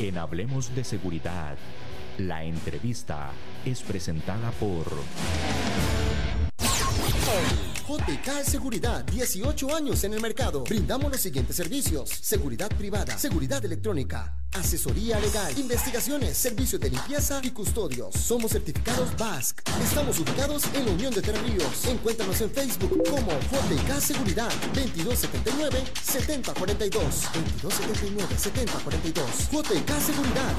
En Hablemos de Seguridad, la entrevista es presentada por... JK Seguridad, 18 años en el mercado. Brindamos los siguientes servicios: seguridad privada, seguridad electrónica, asesoría legal, investigaciones, servicios de limpieza y custodios. Somos certificados BASC. Estamos ubicados en la Unión de Terríos. Encuéntranos en Facebook como JK Seguridad 2279 7042 2279 7042 JK Seguridad.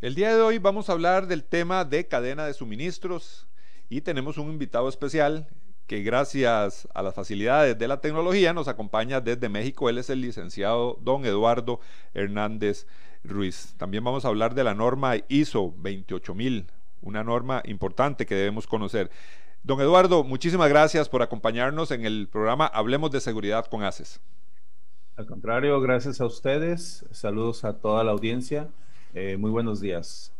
El día de hoy vamos a hablar del tema de cadena de suministros y tenemos un invitado especial que gracias a las facilidades de la tecnología nos acompaña desde México. Él es el licenciado don Eduardo Hernández Ruiz. También vamos a hablar de la norma ISO 28000, una norma importante que debemos conocer. Don Eduardo, muchísimas gracias por acompañarnos en el programa Hablemos de Seguridad con ACES. Al contrario, gracias a ustedes. Saludos a toda la audiencia. Eh, muy buenos días.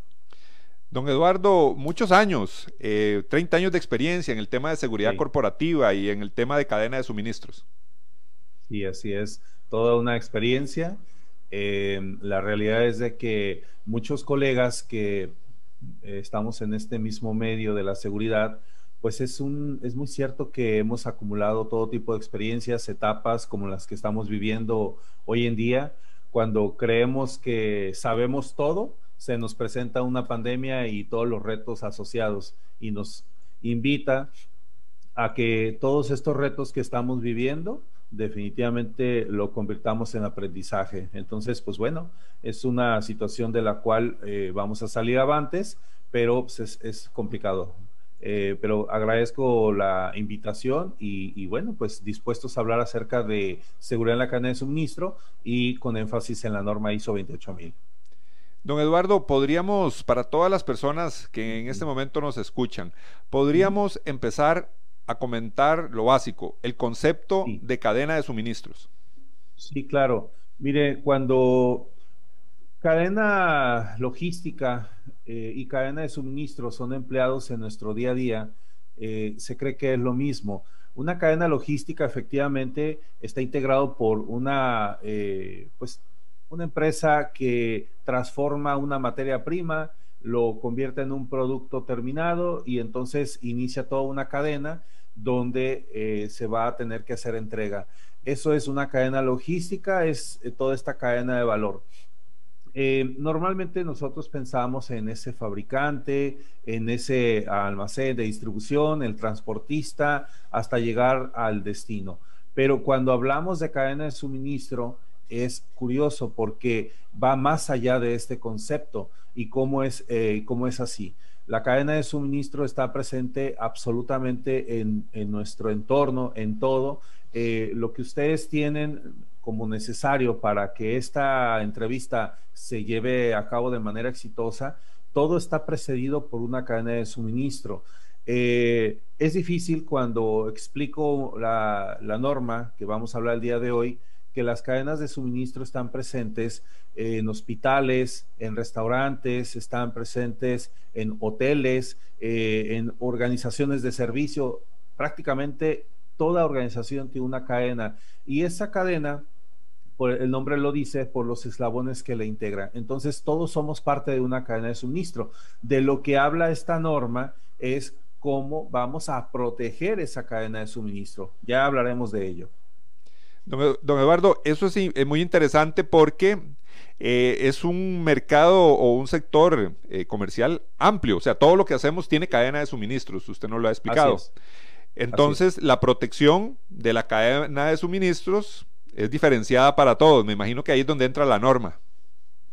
Don Eduardo, muchos años, 30 eh, años de experiencia en el tema de seguridad corporativa y en el tema de cadena de suministros. Sí, así es, toda una experiencia. Eh, la realidad es de que muchos colegas que estamos en este mismo medio de la seguridad, pues es, un, es muy cierto que hemos acumulado todo tipo de experiencias, etapas como las que estamos viviendo hoy en día cuando creemos que sabemos todo, se nos presenta una pandemia y todos los retos asociados y nos invita a que todos estos retos que estamos viviendo definitivamente lo convirtamos en aprendizaje. Entonces, pues bueno, es una situación de la cual eh, vamos a salir avantes, pero pues, es complicado. Eh, pero agradezco la invitación y, bueno, pues dispuestos a hablar acerca de seguridad en la cadena de suministro y con énfasis en la norma ISO 28000. Don Eduardo, podríamos, para todas las personas que en este momento nos escuchan, podríamos empezar a comentar lo básico, el concepto de cadena de suministros. Sí, claro. Mire, cuando cadena logística eh, y cadena de suministro son empleados en nuestro día a día, eh, se cree que es lo mismo. Una cadena logística efectivamente está integrado por una, eh, pues, una empresa que transforma una materia prima, lo convierte en un producto terminado y entonces inicia toda una cadena donde se va a tener que hacer entrega. Eso es una cadena logística, es toda esta cadena de valor. Eh, normalmente nosotros pensamos en ese fabricante, en ese almacén de distribución, el transportista, hasta llegar al destino. Pero cuando hablamos de cadena de suministro, es curioso porque va más allá de este concepto y cómo es, eh, cómo es así. La cadena de suministro está presente absolutamente en, nuestro entorno, en todo. Eh, lo que ustedes tienen como necesario para que esta entrevista se lleve a cabo de manera exitosa, todo está precedido por una cadena de suministro. Eh, es difícil cuando explico la, norma que vamos a hablar el día de hoy, que las cadenas de suministro están presentes en hospitales, en restaurantes, están presentes en hoteles, eh, en organizaciones de servicio. Prácticamente toda organización tiene una cadena y esa cadena el nombre lo dice, por los eslabones que le integran. Entonces, todos somos parte de una cadena de suministro. De lo que habla esta norma es cómo vamos a proteger esa cadena de suministro. Ya hablaremos de ello. Don, Eduardo, eso es, muy interesante porque eh, es un mercado o un sector eh, comercial amplio. O sea, todo lo que hacemos tiene cadena de suministros. Usted nos lo ha explicado. Entonces, la protección de la cadena de suministros es diferenciada para todos. Me imagino que ahí es donde entra la norma.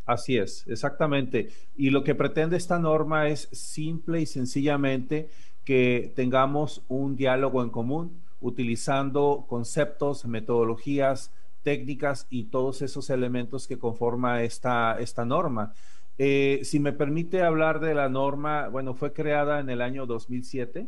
Así es, exactamente. Y lo que pretende esta norma es simple y sencillamente que tengamos un diálogo en común utilizando conceptos, metodologías, técnicas y todos esos elementos que conforma esta, esta norma. Eh, si me permite hablar de la norma, bueno, fue creada en el año 2007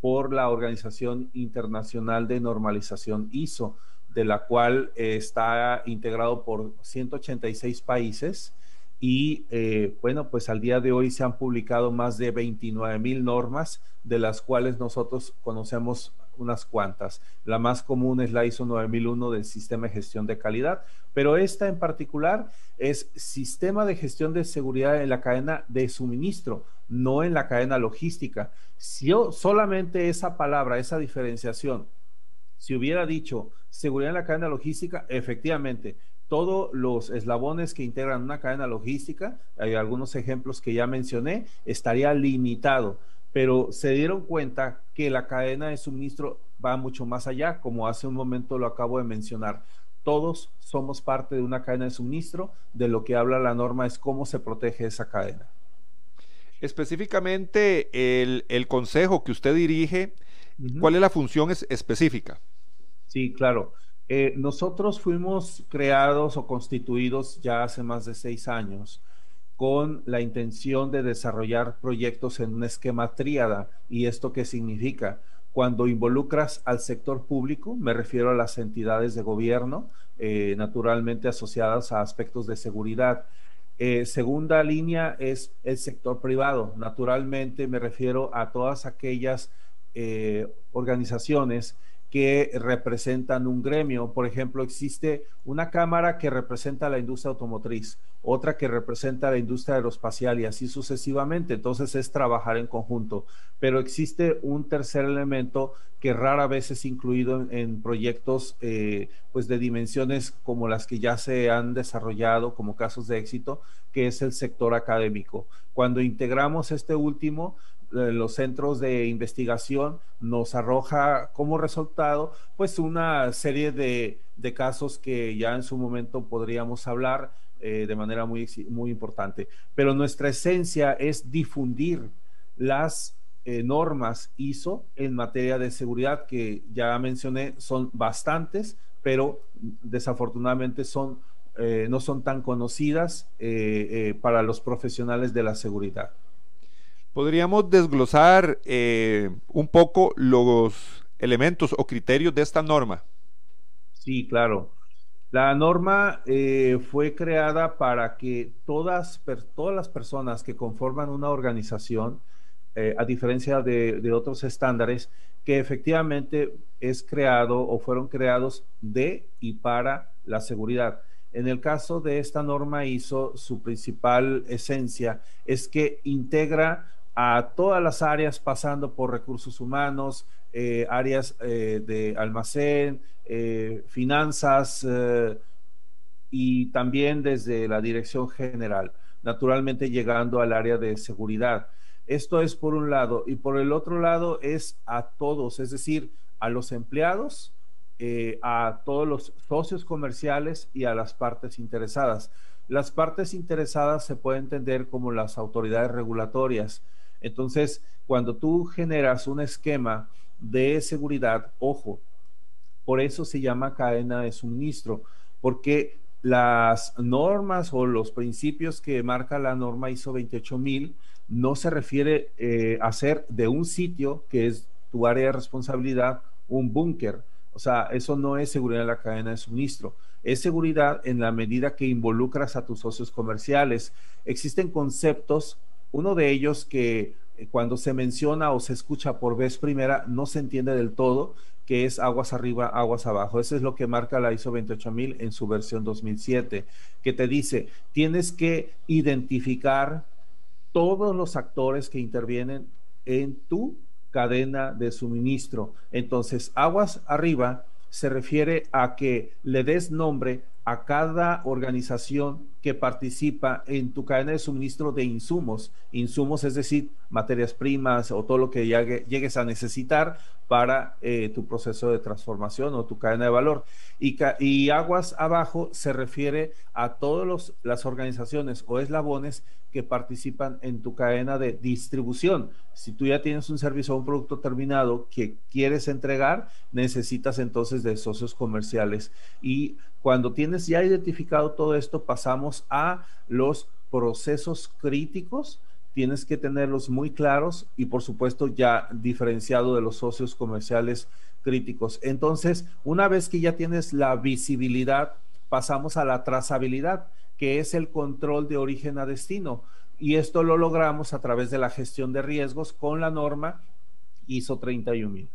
por la Organización Internacional de Normalización ISO de la cual eh, está integrado por 186 países y eh, bueno, pues al día de hoy se han publicado más de 29 mil normas, de las cuales nosotros conocemos unas cuantas. La más común es la ISO 9001 del sistema de gestión de calidad, pero esta en particular es sistema de gestión de seguridad en la cadena de suministro, no en la cadena logística. Si yo solamente esa palabra, esa diferenciación, si hubiera dicho seguridad en la cadena logística, efectivamente, todos los eslabones que integran una cadena logística, hay algunos ejemplos que ya mencioné, estaría limitado, pero se dieron cuenta que la cadena de suministro va mucho más allá, como hace un momento lo acabo de mencionar. Todos somos parte de una cadena de suministro, de lo que habla la norma es cómo se protege esa cadena. Específicamente, el, consejo que usted dirige, ¿cuál es la función específica? Sí, claro. Eh, nosotros fuimos creados o constituidos ya hace más de seis años con la intención de desarrollar proyectos en un esquema tríada. ¿Y esto qué significa? Cuando involucras al sector público, me refiero a las entidades de gobierno, eh, naturalmente asociadas a aspectos de seguridad. Eh, segunda línea es el sector privado. Naturalmente me refiero a todas aquellas organizaciones que representan un gremio. Por ejemplo, existe una cámara que representa la industria automotriz, otra que representa la industria aeroespacial y así sucesivamente. Entonces es trabajar en conjunto. Pero existe un tercer elemento que rara vez es incluido en, proyectos eh, pues de dimensiones como las que ya se han desarrollado como casos de éxito, que es el sector académico. Cuando integramos este último, los centros de investigación nos arroja como resultado pues una serie de, casos que ya en su momento podríamos hablar eh, de manera muy, muy importante. Pero nuestra esencia es difundir las eh, normas ISO en materia de seguridad que ya mencioné son bastantes, pero desafortunadamente son, eh, no son tan conocidas para los profesionales de la seguridad. ¿Podríamos desglosar eh, un poco los elementos o criterios de esta norma? Sí, claro. La norma eh, fue creada para que todas, todas las personas que conforman una organización, eh, a diferencia de, de, otros estándares, que efectivamente es creado o fueron creados de y para la seguridad. En el caso de esta norma ISO, su principal esencia es que integra a todas las áreas, pasando por recursos humanos, eh, áreas eh, de almacén, eh, finanzas y también desde la dirección general, naturalmente llegando al área de seguridad. Esto es por un lado y por el otro lado es a todos, es decir, a los empleados, a todos los socios comerciales y a las partes interesadas. Las partes interesadas se pueden entender como las autoridades regulatorias, entonces, cuando tú generas un esquema de seguridad, ojo, por eso se llama cadena de suministro, porque las normas o los principios que marca la norma ISO 28000 no se refiere eh, a hacer de un sitio que es tu área de responsabilidad un búnker. O sea, eso no es seguridad en la cadena de suministro. Es seguridad en la medida que involucras a tus socios comerciales. Existen conceptos uno de ellos que eh, cuando se menciona o se escucha por vez primera no se entiende del todo, que es aguas arriba, aguas abajo. Eso es lo que marca la ISO 28000 en su versión 2007, que te dice, tienes que identificar todos los actores que intervienen en tu cadena de suministro. Entonces, aguas arriba se refiere a que le des nombre a cada organización participa en tu cadena de suministro de insumos. Insumos, es decir, materias primas o todo lo que llegues a necesitar para eh, tu proceso de transformación o tu cadena de valor. Y, y aguas abajo se refiere a todas las organizaciones o eslabones que participan en tu cadena de distribución. Si tú ya tienes un servicio o un producto terminado que quieres entregar, necesitas entonces de socios comerciales. Y cuando tienes ya identificado todo esto, pasamos a los procesos críticos. Tienes que tenerlos muy claros y por supuesto ya diferenciado de los socios comerciales críticos. Entonces, una vez que ya tienes la visibilidad, pasamos a la trazabilidad que es el control de origen a destino. Y esto lo logramos a través de la gestión de riesgos con la norma ISO 31000.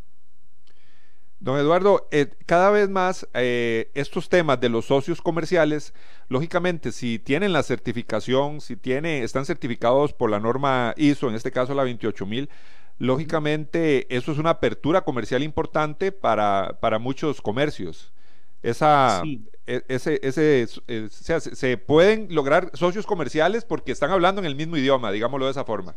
Don Eduardo, eh, cada vez más eh, estos temas de los socios comerciales, lógicamente, si tienen la certificación, si tienen, están certificados por la norma ISO, en este caso la 28000, lógicamente eso es una apertura comercial importante para, para muchos comercios. Esa, e, ese, ese, eh, se pueden lograr socios comerciales porque están hablando en el mismo idioma, digámoslo de esa forma.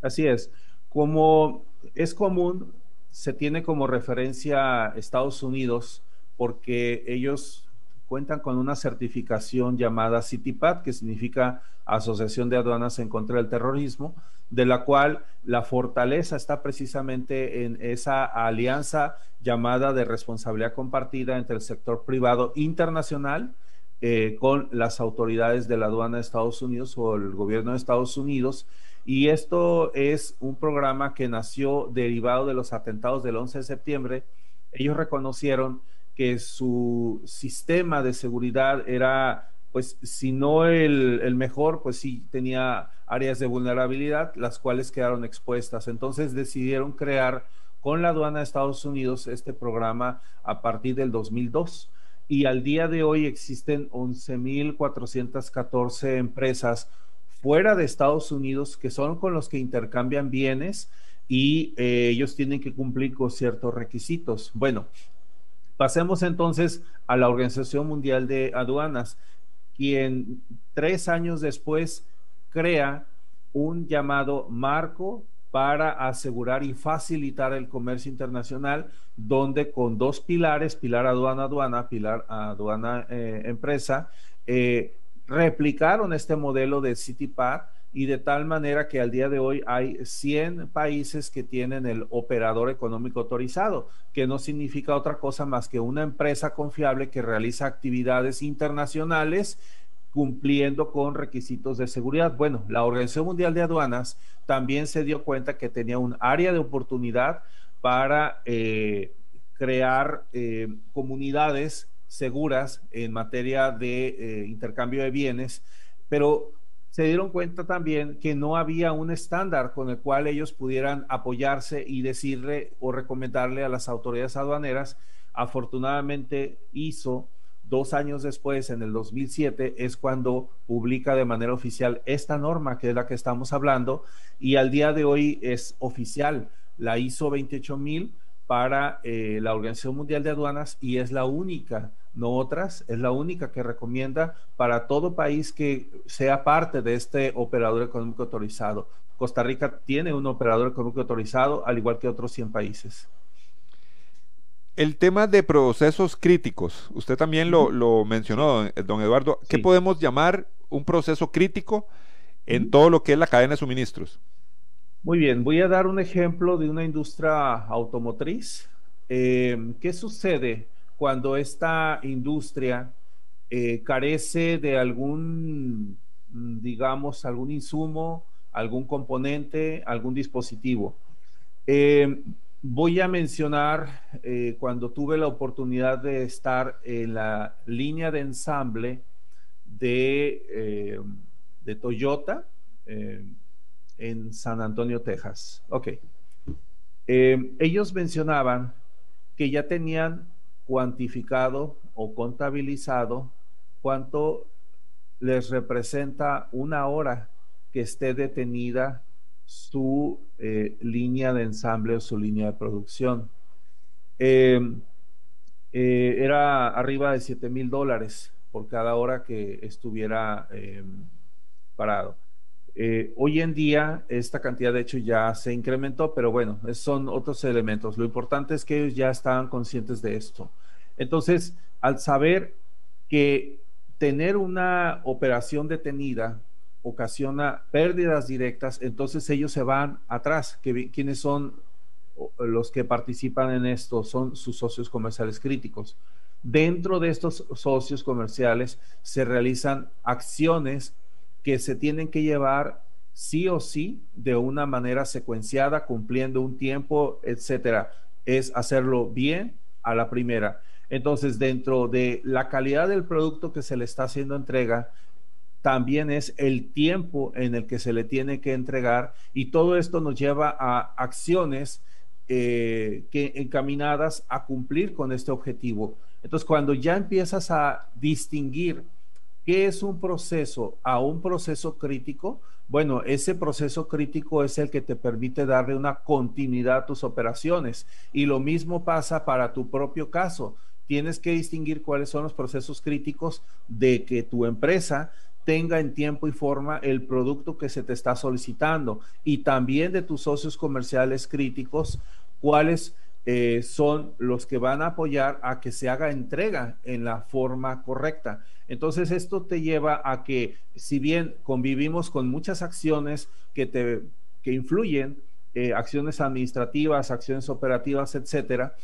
Así es. Como es común, se tiene como referencia Estados Unidos porque ellos cuentan con una certificación llamada CITIPAT, que significa Asociación de Aduanas en contra del Terrorismo, de la cual la fortaleza está precisamente en esa alianza llamada de responsabilidad compartida entre el sector privado internacional eh, con las autoridades de la aduana de Estados Unidos o el gobierno de Estados Unidos y esto es un programa que nació derivado de los atentados del 11 de septiembre. Ellos reconocieron que su sistema de seguridad era, pues, si no el, mejor, pues sí tenía áreas de vulnerabilidad, las cuales quedaron expuestas. Entonces decidieron crear con la aduana de Estados Unidos este programa a partir del 2002 y al día de hoy existen 11.414 empresas fuera de Estados Unidos que son con los que intercambian bienes y eh, ellos tienen que cumplir con ciertos requisitos. Bueno, pasemos entonces a la Organización Mundial de Aduanas, quien tres años después crea un llamado marco para asegurar y facilitar el comercio internacional, donde con dos pilares, pilar aduana aduana, pilar aduana eh, eh, replicaron este modelo de CityPad y de tal manera que al día de hoy hay 100 países que tienen el operador económico autorizado, que no significa otra cosa más que una empresa confiable que realiza actividades internacionales cumpliendo con requisitos de seguridad. Bueno, la Organización Mundial de Aduanas también se dio cuenta que tenía un área de oportunidad para eh, crear eh, comunidades seguras en materia de eh, intercambio de bienes, pero se dieron cuenta también que no había un estándar con el cual ellos pudieran apoyarse y decirle o recomendarle a las autoridades aduaneras. Afortunadamente hizo dos años después, en el 2007, es cuando publica de manera oficial esta norma, que es la que estamos hablando, y al día de hoy es oficial, la ISO 28000 para eh, la Organización Mundial de Aduanas y es la única, no otras, es la única que recomienda para todo país que sea parte de este operador económico autorizado. Costa Rica tiene un operador económico autorizado, al igual que otros 100 países. El tema de procesos críticos, usted también lo, mencionó, don Eduardo. ¿Qué podemos llamar un proceso crítico en todo lo que es la cadena de suministros? Muy bien, voy a dar un ejemplo de una industria automotriz. Eh, ¿Qué sucede cuando esta industria eh, carece de algún, digamos, algún insumo, algún componente, algún dispositivo? Eh, voy a mencionar cuando tuve la oportunidad de estar en la línea de ensamble de, de Toyota en San Antonio, Texas. Ok. Eh, ellos mencionaban que ya tenían cuantificado o contabilizado cuánto les representa una hora que esté detenida su eh, línea de ensamble o su línea de producción. Eh, era arriba de 7 mil dólares por cada hora que estuviera parado. Eh, hoy en día esta cantidad de hecho ya se incrementó, pero bueno, son otros elementos. Lo importante es que ellos ya estaban conscientes de esto. Entonces, al saber que tener una operación detenida ocasiona pérdidas directas, entonces ellos se van atrás. ¿Quiénes son los que participan en esto? Son sus socios comerciales críticos. Dentro de estos socios comerciales se realizan acciones que se tienen que llevar sí o sí de una manera secuenciada, cumpliendo un tiempo, etcétera. Es hacerlo bien a la primera. Entonces, dentro de la calidad del producto que se le está haciendo entrega, también es el tiempo en el que se le tiene que entregar y todo esto nos lleva a acciones eh, que encaminadas a cumplir con este objetivo. Entonces, cuando ya empiezas a distinguir qué es un proceso a un proceso crítico, bueno, ese proceso crítico es el que te permite darle una continuidad a tus operaciones. Y lo mismo pasa para tu propio caso. Tienes que distinguir cuáles son los procesos críticos de que tu empresa tenga en tiempo y forma el producto que se te está solicitando y también de tus socios comerciales críticos, cuáles eh, son los que van a apoyar a que se haga entrega en la forma correcta. Entonces esto te lleva a que si bien convivimos con muchas acciones que te que influyen, eh, acciones administrativas, acciones operativas, etcétera,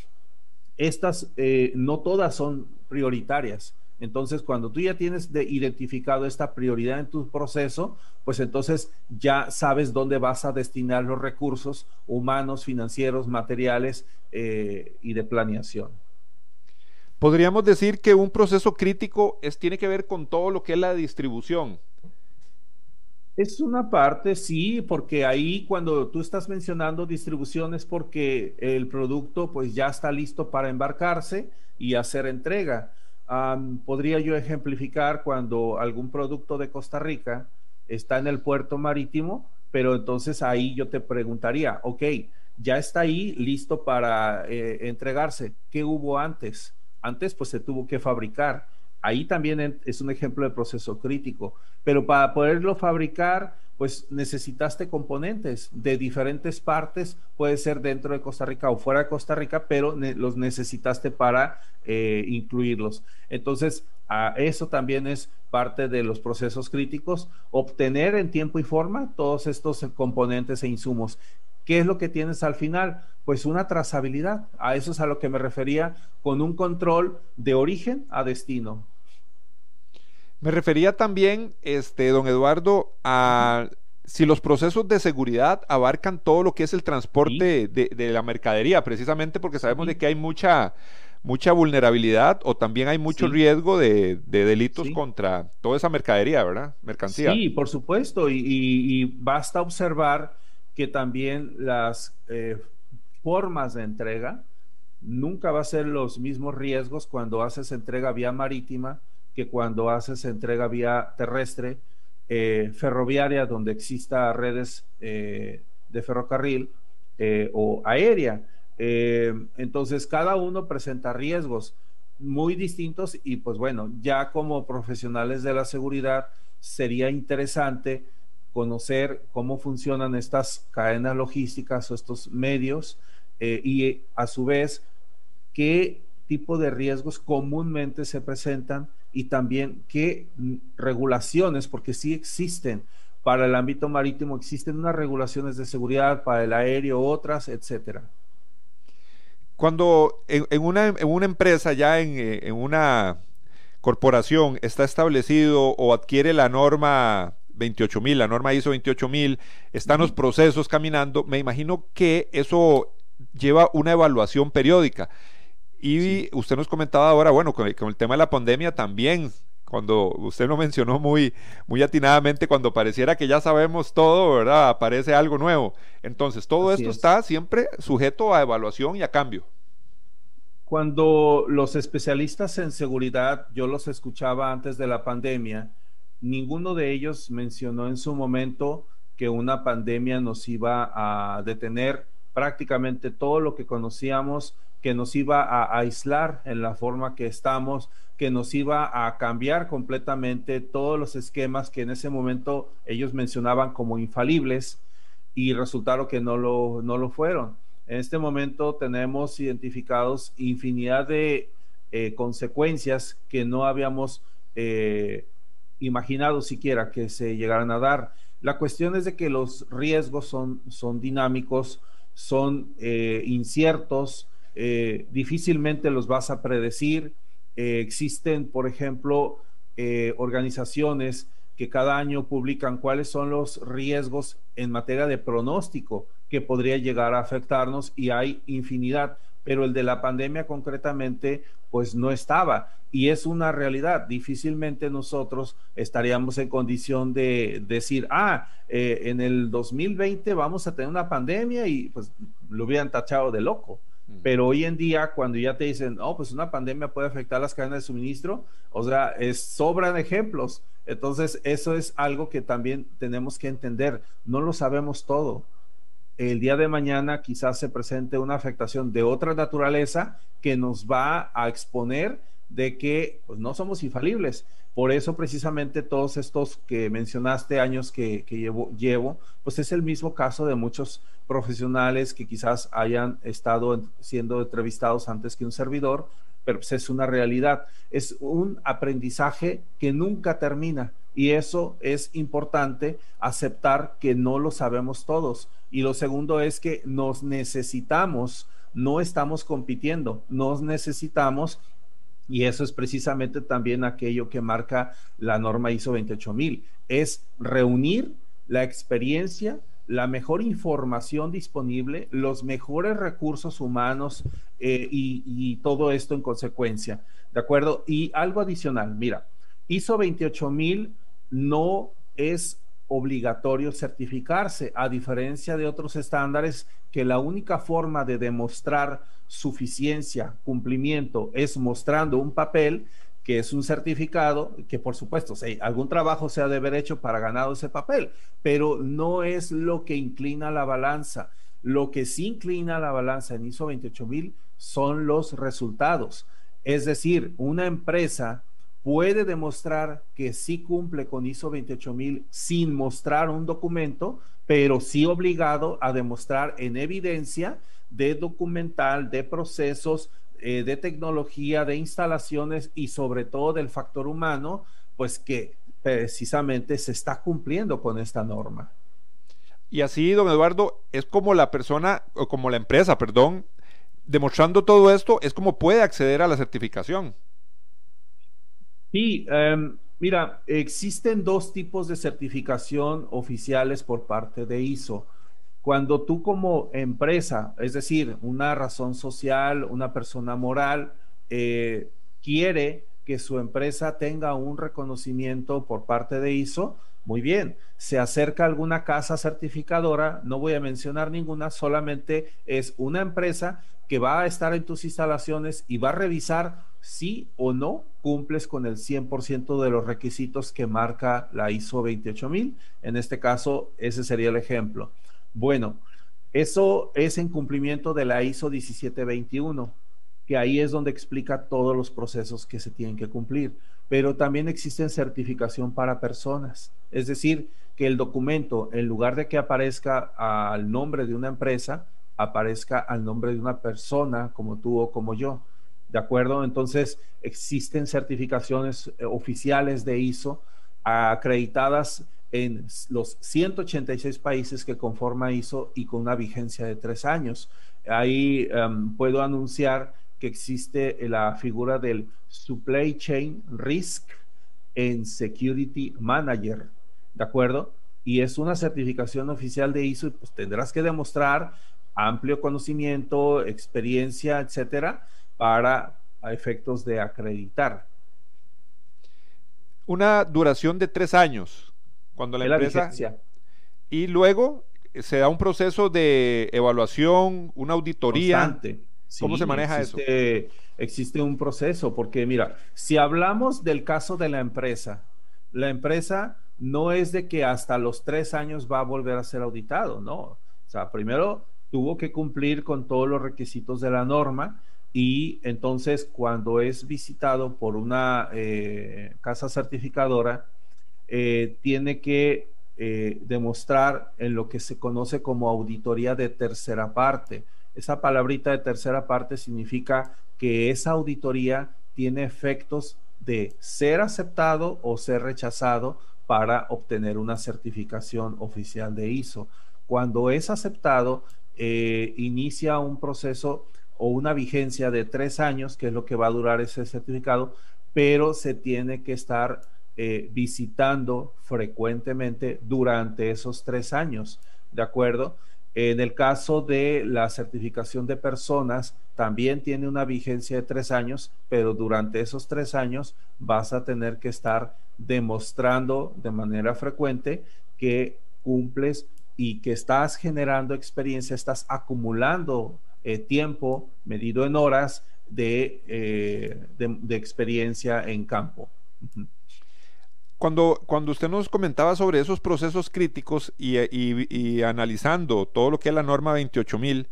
estas eh, no todas son prioritarias. Entonces, cuando tú ya tienes de identificado esta prioridad en tu proceso, pues entonces ya sabes dónde vas a destinar los recursos humanos, financieros, materiales eh, y de planeación. Podríamos decir que un proceso crítico es, tiene que ver con todo lo que es la distribución. Es una parte, sí, porque ahí cuando tú estás mencionando distribución es porque el producto pues ya está listo para embarcarse y hacer entrega. podría yo ejemplificar cuando algún producto de Costa Rica está en el puerto marítimo, pero entonces ahí yo te preguntaría, ok, ya está ahí listo para eh, entregarse, ¿qué hubo antes? Antes pues se tuvo que fabricar. Ahí también es un ejemplo de proceso crítico, pero para poderlo fabricar pues necesitaste componentes de diferentes partes, puede ser dentro de Costa Rica o fuera de Costa Rica, pero los necesitaste para eh, incluirlos. Entonces, a eso también es parte de los procesos críticos, obtener en tiempo y forma todos estos componentes e insumos. ¿Qué es lo que tienes al final? Pues una trazabilidad. A eso es a lo que me refería con un control de origen a destino. Me refería también, este, don Eduardo, a si los procesos de seguridad abarcan todo lo que es el transporte de, la mercadería, precisamente porque sabemos de que hay mucha, mucha vulnerabilidad o también hay mucho riesgo de, delitos contra toda esa mercadería, ¿verdad? Mercancía. Sí, por supuesto, y basta observar que también las eh, formas de entrega nunca va a ser los mismos riesgos cuando haces entrega vía marítima que cuando haces entrega vía terrestre, eh, ferroviaria, donde exista redes eh, de ferrocarril o aérea. entonces, cada uno presenta riesgos muy distintos y pues bueno, ya como profesionales de la seguridad sería interesante conocer cómo funcionan estas cadenas logísticas o estos medios eh, y a su vez qué tipo de riesgos comúnmente se presentan y también qué regulaciones, porque sí existen para el ámbito marítimo, existen unas regulaciones de seguridad para el aéreo, otras, etcétera. Cuando en, una, en una, empresa, ya eh, en una corporación, está establecido o adquiere la norma 28.000, la norma ISO 28.000, están los procesos caminando, me imagino que eso lleva una evaluación periódica. Y usted nos comentaba ahora, bueno, con el, tema de la pandemia también, cuando usted lo mencionó muy, muy atinadamente, cuando pareciera que ya sabemos todo, ¿verdad? Aparece algo nuevo. Entonces, todo esto está siempre sujeto a evaluación y a cambio. Cuando los especialistas en seguridad, yo los escuchaba antes de la pandemia, ninguno de ellos mencionó en su momento que una pandemia nos iba a detener prácticamente todo lo que conocíamos, que nos iba a aislar en la forma que estamos, que nos iba a cambiar completamente todos los esquemas que en ese momento ellos mencionaban como infalibles y resultaron que no lo, no lo fueron. En este momento tenemos identificados infinidad de eh, consecuencias que no habíamos eh, imaginado siquiera que se llegaran a dar. La cuestión es de que los riesgos son, son dinámicos, son eh, inciertos, eh, difícilmente los vas a predecir. Eh, existen, por ejemplo, organizaciones que cada año publican cuáles son los riesgos en materia de pronóstico que podría llegar a afectarnos y hay infinidad. Pero el de la pandemia concretamente, pues no estaba. Y es una realidad. Difícilmente nosotros estaríamos en condición de decir, ah, eh, en el 2020 vamos a tener una pandemia y pues lo hubieran tachado de loco. Pero hoy en día, cuando ya te dicen, oh, pues una pandemia puede afectar las cadenas de suministro, o sea, es, sobran ejemplos. Entonces, eso es algo que también tenemos que entender. No lo sabemos todo el día de mañana quizás se presente una afectación de otra naturaleza que nos va a exponer de que pues, no somos infalibles. Por eso precisamente todos estos que mencionaste, años que, llevo, pues es el mismo caso de muchos profesionales que quizás hayan estado siendo entrevistados antes que un servidor, pero pues es una realidad. Es un aprendizaje que nunca termina y eso es importante aceptar que no lo sabemos todos. Y lo segundo es que nos necesitamos, no estamos compitiendo, nos necesitamos y eso es precisamente también aquello que marca la norma ISO 28000, es reunir la experiencia, la mejor información disponible, los mejores recursos humanos eh, y, y, todo esto en consecuencia. ¿De acuerdo? Y algo adicional, mira, ISO 28000 no es obligatorio certificarse, a diferencia de otros estándares que la única forma de demostrar suficiencia, cumplimiento, es mostrando un papel que es un certificado, que por supuesto, si algún trabajo se ha de haber hecho para ganar ese papel, pero no es lo que inclina la balanza. Lo que sí inclina la balanza en ISO 28000 son los resultados. Es decir, una empresa puede demostrar que sí cumple con ISO 28000 sin mostrar un documento, pero sí obligado a demostrar en evidencia de documental, de procesos, eh, de tecnología, de instalaciones y sobre todo del factor humano, pues que precisamente se está cumpliendo con esta norma. Y así, don Eduardo, es como la persona, o como la empresa, perdón, demostrando todo esto, es como puede acceder a la certificación. Sí, em, mira, existen dos tipos de certificación oficiales por parte de ISO. Cuando tú como empresa, es decir, una razón social, una persona moral, eh, quiere que su empresa tenga un reconocimiento por parte de ISO, muy bien, se acerca alguna casa certificadora, no voy a mencionar ninguna, solamente es una empresa que va a estar en tus instalaciones y va a revisar si o no cumples con el 100% de los requisitos que marca la ISO 28000. En este caso, ese sería el ejemplo. Bueno, eso es en cumplimiento de la ISO 1721, que ahí es donde explica todos los procesos que se tienen que cumplir. Pero también existe certificación para personas, es decir, que el documento, en lugar de que aparezca al nombre de una empresa, aparezca al nombre de una persona como tú o como yo. ¿De acuerdo? Entonces, existen certificaciones eh, oficiales de ISO acreditadas en los 186 países que conforma ISO y con una vigencia de tres años. Ahí em, puedo anunciar que existe la figura del Supply Chain Risk and Security Manager, ¿de acuerdo? Y es una certificación oficial de ISO y pues tendrás que demostrar amplio conocimiento, experiencia, etcétera, para efectos de acreditar. Una duración de tres años, cuando la empresa... y luego se da un proceso de evaluación, una auditoría. ¿Cómo se maneja eso? Eh, existe un proceso, porque mira, si hablamos del caso de la empresa, la empresa no es de que hasta los tres años va a volver a ser auditado, no. O sea, primero tuvo que cumplir con todos los requisitos de la norma y entonces cuando es visitado por una eh, casa certificadora, eh, tiene que eh, demostrar en lo que se conoce como auditoría de tercera parte. Esa palabrita de tercera parte significa que esa auditoría tiene efectos de ser aceptado o ser rechazado para obtener una certificación oficial de ISO. Cuando es aceptado, inicia un proceso o una vigencia de tres años, que es lo que va a durar ese certificado, pero se tiene que estar eh, visitando frecuentemente durante esos tres años, ¿de acuerdo? En el caso de la certificación de personas, también tiene una vigencia de tres años, pero durante esos tres años vas a tener que estar demostrando de manera frecuente que cumples y que estás generando experiencia, estás acumulando eh, tiempo medido en horas de, eh, de, experiencia en campo. Cuando, cuando usted nos comentaba sobre esos procesos críticos y, analizando todo lo que es la norma 28000,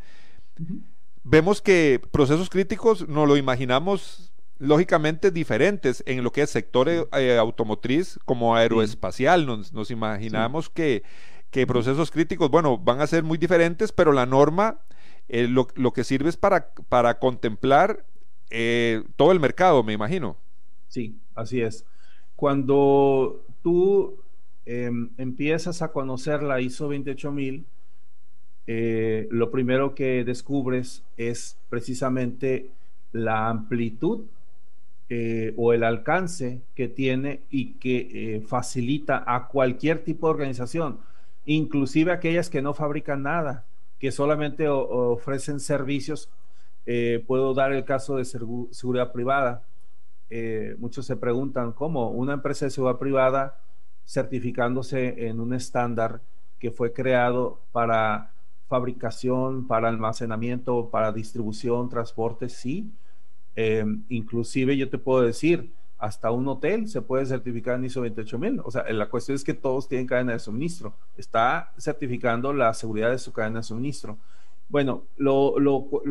vemos que procesos críticos nos lo imaginamos lógicamente diferentes en lo que es sector eh, automotriz como aeroespacial. Nos, imaginamos que, procesos críticos, bueno, van a ser muy diferentes, pero la norma eh, lo, que sirve es para, para contemplar eh, todo el mercado, me imagino. Sí, así es. Cuando tú em, empiezas a conocer la ISO 28000, eh, lo primero que descubres es precisamente la amplitud eh, o el alcance que tiene y que facilita a cualquier tipo de organización, inclusive aquellas que no fabrican nada, que solamente ofrecen servicios. puedo dar el caso de seguridad privada. muchos se preguntan cómo una empresa de seguridad privada certificándose en un estándar que fue creado para fabricación, para almacenamiento, para distribución, transporte, sí. Em, inclusive yo te puedo decir, hasta un hotel se puede certificar en ISO 28000. O sea, la cuestión es que todos tienen cadena de suministro. Está certificando la seguridad de su cadena de suministro. Bueno, lo,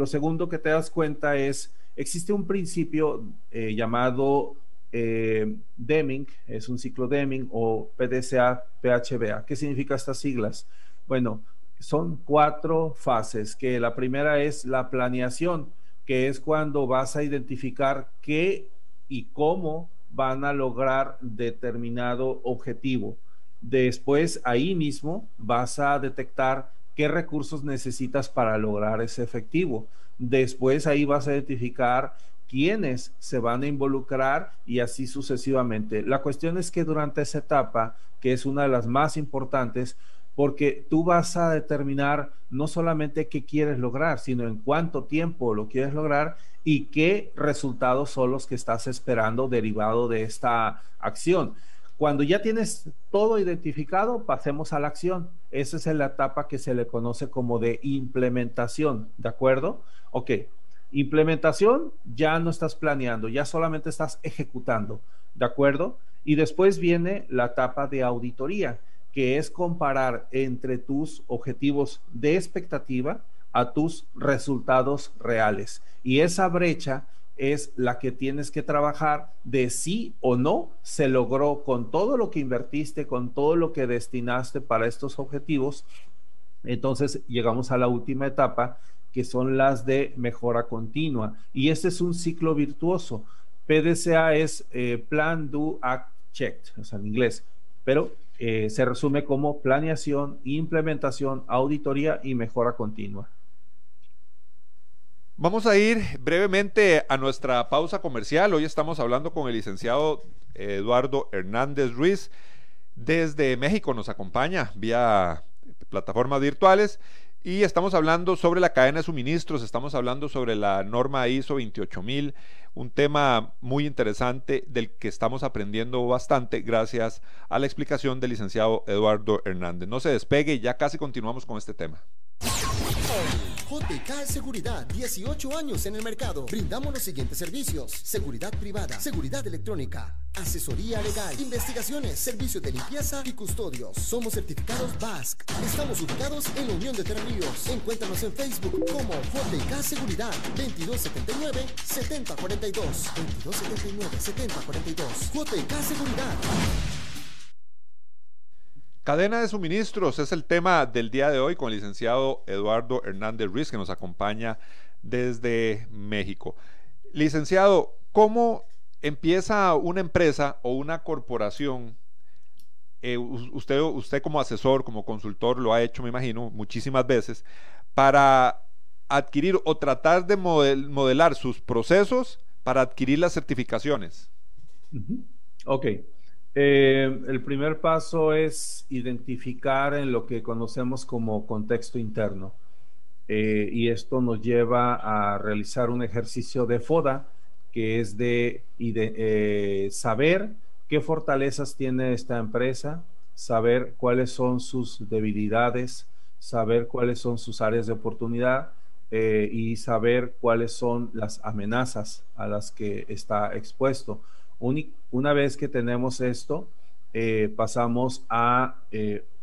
segundo que te das cuenta es, existe un principio eh, llamado eh, Deming, es un ciclo Deming o PDCA, PHBA. ¿Qué significa estas siglas? Bueno, son cuatro fases, que la primera es la planeación, que es cuando vas a identificar qué y cómo van a lograr determinado objetivo. Después, ahí mismo vas a detectar qué recursos necesitas para lograr ese efectivo. Después, ahí vas a identificar quiénes se van a involucrar y así sucesivamente. La cuestión es que durante esa etapa, que es una de las más importantes, porque tú vas a determinar no solamente qué quieres lograr, sino en cuánto tiempo lo quieres lograr y qué resultados son los que estás esperando derivado de esta acción. Cuando ya tienes todo identificado, pasemos a la acción. Esa es la etapa que se le conoce como de implementación, ¿de acuerdo? Ok, implementación ya no estás planeando, ya solamente estás ejecutando, ¿de acuerdo? Y después viene la etapa de auditoría que es comparar entre tus objetivos de expectativa a tus resultados reales. Y esa brecha es la que tienes que trabajar de sí o no se logró con todo lo que invertiste, con todo lo que destinaste para estos objetivos. Entonces llegamos a la última etapa, que son las de mejora continua. Y este es un ciclo virtuoso. PDCA es eh, Plan, Do, Act, Checked, o sea, en inglés. Pero eh, se resume como planeación, implementación, auditoría y mejora continua. Vamos a ir brevemente a nuestra pausa comercial. Hoy estamos hablando con el licenciado Eduardo Hernández Ruiz. Desde México nos acompaña vía plataformas virtuales y estamos hablando sobre la cadena de suministros, estamos hablando sobre la norma ISO 28000, un tema muy interesante del que estamos aprendiendo bastante gracias a la explicación del licenciado Eduardo Hernández. No se despegue, ya casi continuamos con este tema. JK Seguridad, 18 años en el mercado. Brindamos los siguientes servicios: seguridad privada, seguridad electrónica, asesoría legal, investigaciones, servicios de limpieza y custodios. Somos certificados BASC. Estamos ubicados en la Unión de Tres Ríos. Encuéntranos en Facebook como JK Seguridad, 2279 7042. 2279 7042. JK Seguridad. Cadena de suministros es el tema del día de hoy con el licenciado Eduardo Hernández Ruiz que nos acompaña desde México. Licenciado, ¿cómo empieza una empresa o una corporación? Eh, usted, usted como asesor, como consultor, lo ha hecho, me imagino, muchísimas veces, para adquirir o tratar de modelar sus procesos para adquirir las certificaciones. Ok. Eh, el primer paso es identificar en lo que conocemos como contexto interno. eh, y esto nos lleva a realizar un ejercicio de FODA, que es de, de eh, saber qué fortalezas tiene esta empresa, saber cuáles son sus debilidades, saber cuáles son sus áreas de oportunidad y saber cuáles son las amenazas a las que está expuesto. Una vez que tenemos esto, pasamos a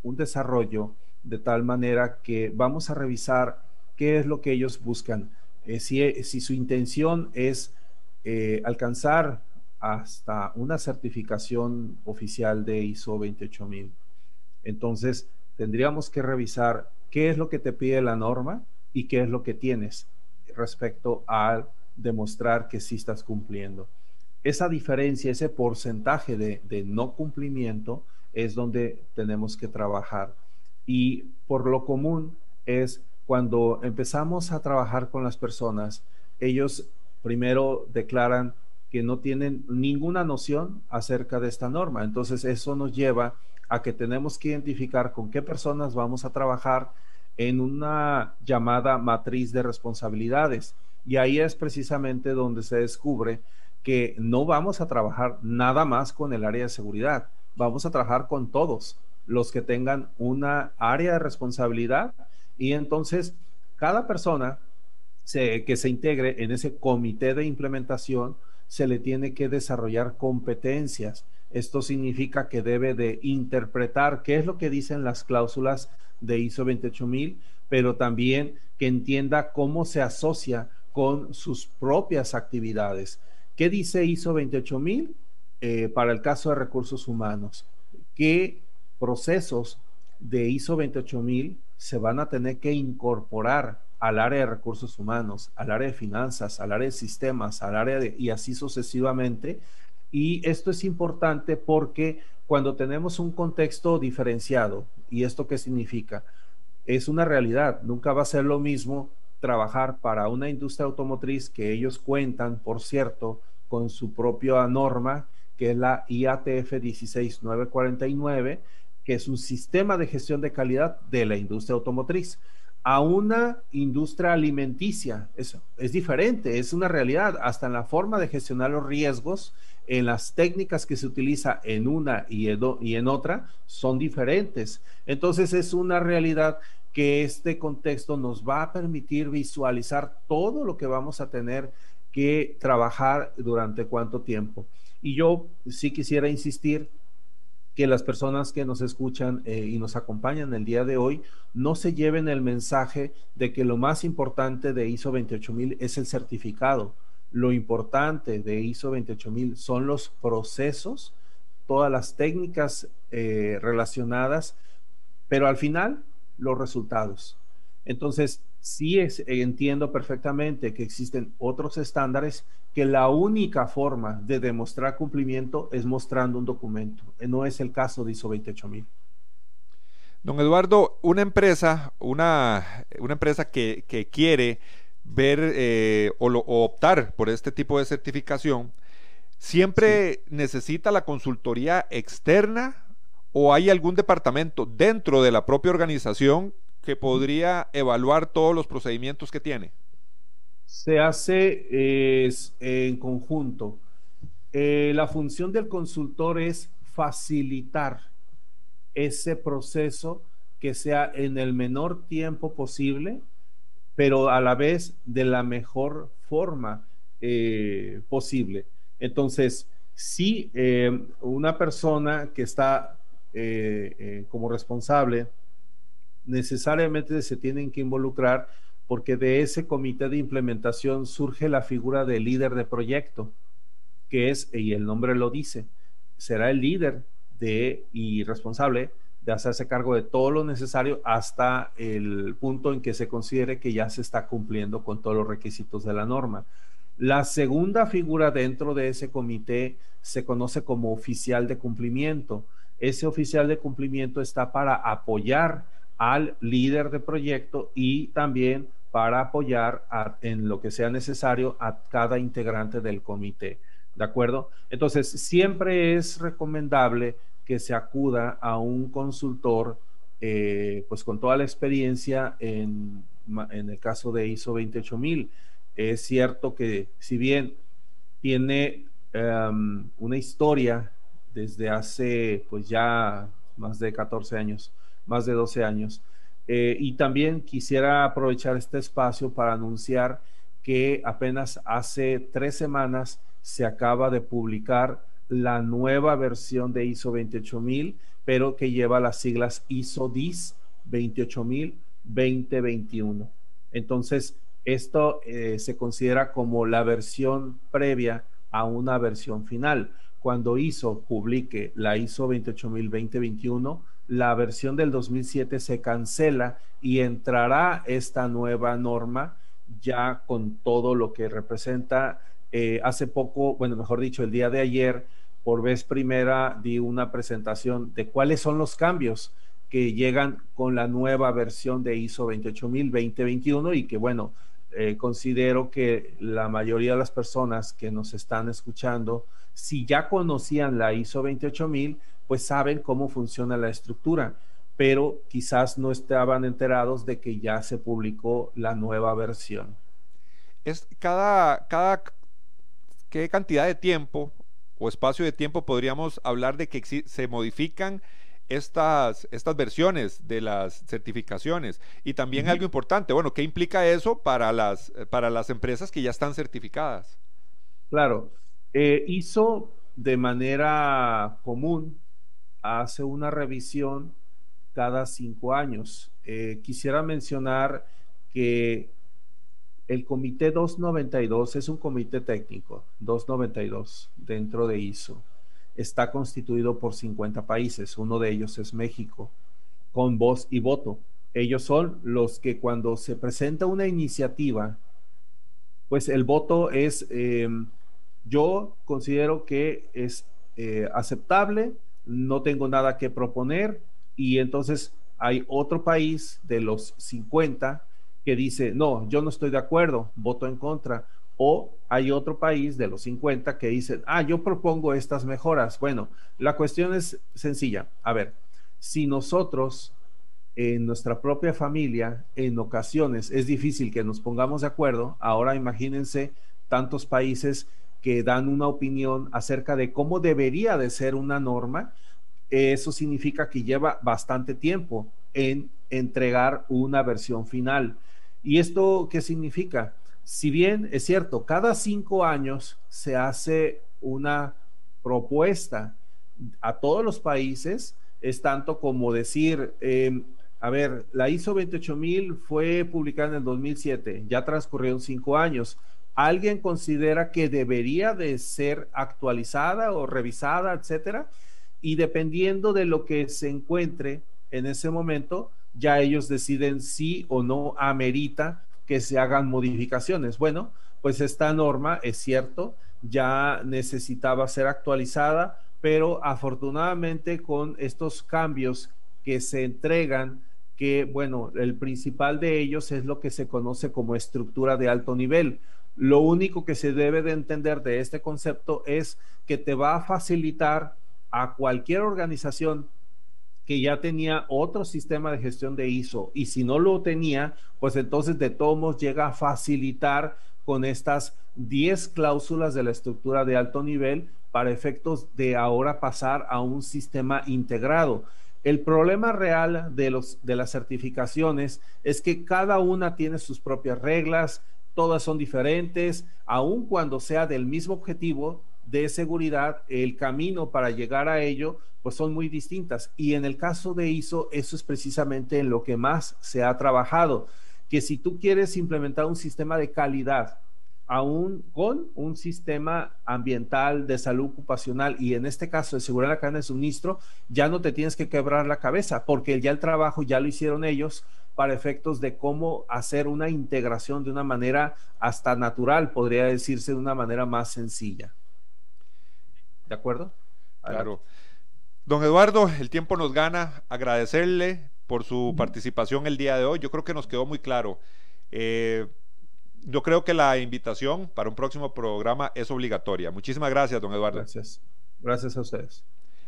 un desarrollo de tal manera que vamos a revisar qué es lo que ellos buscan. Eh, si, si, su intención es eh, alcanzar hasta una certificación oficial de ISO 28000, entonces tendríamos que revisar qué es lo que te pide la norma y qué es lo que tienes respecto a demostrar que sí estás cumpliendo. Esa diferencia, ese porcentaje de, no cumplimiento es donde tenemos que trabajar. Y por lo común es cuando empezamos a trabajar con las personas, ellos primero declaran que no tienen ninguna noción acerca de esta norma. Entonces eso nos lleva a que tenemos que identificar con qué personas vamos a trabajar en una llamada matriz de responsabilidades. Y ahí es precisamente donde se descubre que no vamos a trabajar nada más con el área de seguridad, vamos a trabajar con todos los que tengan una área de responsabilidad y entonces, cada persona que se integre en ese comité de implementación se le tiene que desarrollar competencias. Esto significa que debe de interpretar qué es lo que dicen las cláusulas de ISO 28000, pero también que entienda cómo se asocia con sus propias actividades. ¿Qué dice ISO 28000 eh, para el caso de recursos humanos? ¿Qué procesos de ISO 28000 se van a tener que incorporar al área de recursos humanos, al área de finanzas, al área de sistemas, al área de, y así sucesivamente. Y esto es importante porque cuando tenemos un contexto diferenciado, ¿y esto qué significa? Es una realidad, nunca va a ser lo mismo trabajar para una industria automotriz que ellos cuentan, por cierto, con su propia norma, que es la IATF 16949, que es un sistema de gestión de calidad de la industria automotriz, a una industria alimenticia. Es, es diferente, es una realidad, hasta en la forma de gestionar los riesgos, en las técnicas que se utiliza en una y en, y en otra, son diferentes. Entonces es una realidad que este contexto nos va a permitir visualizar todo lo que vamos a tener que trabajar durante cuánto tiempo. Y yo sí quisiera insistir que las personas que nos escuchan eh, y nos acompañan el día de hoy no se lleven el mensaje de que lo más importante de ISO 28000 es el certificado. Lo importante de ISO 28000 son los procesos, todas las técnicas eh, relacionadas, pero al final los resultados. Entonces, sí es, entiendo perfectamente que existen otros estándares que la única forma de demostrar cumplimiento es mostrando un documento. No es el caso de ISO 28000. Don Eduardo, una empresa, una, una empresa que, quiere ver eh, o, optar por este tipo de certificación, ¿siempre necesita la consultoría externa o hay algún departamento dentro de la propia organización que podría evaluar todos los procedimientos que tiene? Se hace en conjunto. Eh, la función del consultor es facilitar ese proceso que sea en el menor tiempo posible, pero a la vez de la mejor forma eh, posible. Entonces, si eh, una persona que está como responsable necesariamente se tienen que involucrar porque de ese comité de implementación surge la figura del líder de proyecto, que es, y el nombre lo dice, será el líder de y responsable de hacerse cargo de todo lo necesario hasta el punto en que se considere que ya se está cumpliendo con todos los requisitos de la norma. La segunda figura dentro de ese comité se conoce como oficial de cumplimiento. Ese oficial de cumplimiento está para apoyar al líder de proyecto y también para apoyar en lo que sea necesario a cada integrante del comité. ¿De acuerdo? Entonces, siempre es recomendable que se acuda a un consultor, eh, pues con toda la experiencia en el caso de ISO 28000. Es cierto que si bien tiene em, una historia desde hace pues ya más de 14 años, más de 12 años, eh, y también quisiera aprovechar este espacio para anunciar que apenas hace tres semanas se acaba de publicar la nueva versión de ISO 28000, pero que lleva las siglas ISO DIS 28000 2021. Entonces, esto eh, se considera como la versión previa a una versión final. Cuando ISO publique la ISO 28000 2021, la versión del 2007 se cancela y entrará esta nueva norma ya con todo lo que representa. Eh, hace poco, bueno, mejor dicho, el día de ayer, por vez primera, di una presentación de cuáles son los cambios que llegan con la nueva versión de ISO 28000 2021 y que, bueno, eh, considero que la mayoría de las personas que nos están escuchando, si ya conocían la ISO 28000, pues saben cómo funciona la estructura, pero quizás no estaban enterados de que ya se publicó la nueva versión. Es cada, cada, ¿qué cantidad de tiempo o espacio de tiempo podríamos hablar de que se modifican estas, estas versiones de las certificaciones. Y también algo importante, bueno, ¿qué implica eso para las, para las empresas que ya están certificadas? Claro, eh, ISO de manera común hace una revisión cada cinco años. Eh, quisiera mencionar que el comité 292 es un comité técnico, 292 dentro de ISO. Está constituido por 50 países, uno de ellos es México, con voz y voto. Ellos son los que cuando se presenta una iniciativa, pues el voto es, em, yo considero que es eh, aceptable, no tengo nada que proponer y entonces hay otro país de los 50 que dice, no, yo no estoy de acuerdo, voto en contra. O hay otro país de los 50 que dice, ah, yo propongo estas mejoras. Bueno, la cuestión es sencilla. A ver, si nosotros en nuestra propia familia, en ocasiones es difícil que nos pongamos de acuerdo, ahora imagínense tantos países que dan una opinión acerca de cómo debería de ser una norma, eso significa que lleva bastante tiempo en entregar una versión final. ¿Y esto qué significa? Si bien es cierto, cada cinco años se hace una propuesta a todos los países, es tanto como decir, em, a ver, la ISO 28000 fue publicada en el 2007, ya transcurrieron cinco años alguien considera que debería de ser actualizada o revisada, etcétera, y dependiendo de lo que se encuentre en ese momento, ya ellos deciden si o no amerita que se hagan modificaciones. Bueno, pues esta norma es cierto, ya necesitaba ser actualizada, pero afortunadamente con estos cambios que se entregan, que bueno, el principal de ellos es lo que se conoce como estructura de alto nivel lo único que se debe de entender de este concepto es que te va a facilitar a cualquier organización que ya tenía otro sistema de gestión de ISO y si no lo tenía, pues entonces de todos llega a facilitar con estas 10 cláusulas de la estructura de alto nivel para efectos de ahora pasar a un sistema integrado. El problema real de, los, de las certificaciones es que cada una tiene sus propias reglas, todas son diferentes, aun cuando sea del mismo objetivo de seguridad, el camino para llegar a ello, pues son muy distintas. Y en el caso de ISO, eso es precisamente en lo que más se ha trabajado, que si tú quieres implementar un sistema de calidad, aún con un sistema ambiental de salud ocupacional y en este caso de seguridad de la cadena de suministro, ya no te tienes que quebrar la cabeza porque ya el trabajo ya lo hicieron ellos para efectos de cómo hacer una integración de una manera hasta natural, podría decirse de una manera más sencilla. ¿De acuerdo? Claro. Don Eduardo, el tiempo nos gana. Agradecerle por su participación el día de hoy. Yo creo que nos quedó muy claro. Eh, yo creo que la invitación para un próximo programa es obligatoria. Muchísimas gracias, don Eduardo. Gracias. Gracias a ustedes.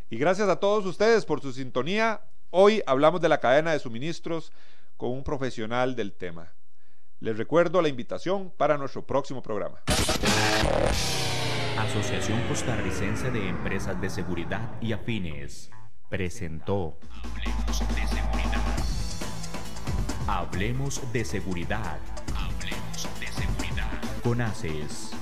Y gracias a todos ustedes por su sintonía. Hoy hablamos de la cadena de suministros con un profesional del tema. Les recuerdo la invitación para nuestro próximo programa. Asociación Costarricense de Empresas de Seguridad y Afines presentó Hablemos de Seguridad. Hablemos de Seguridad. Hablemos de Seguridad. Con ACES.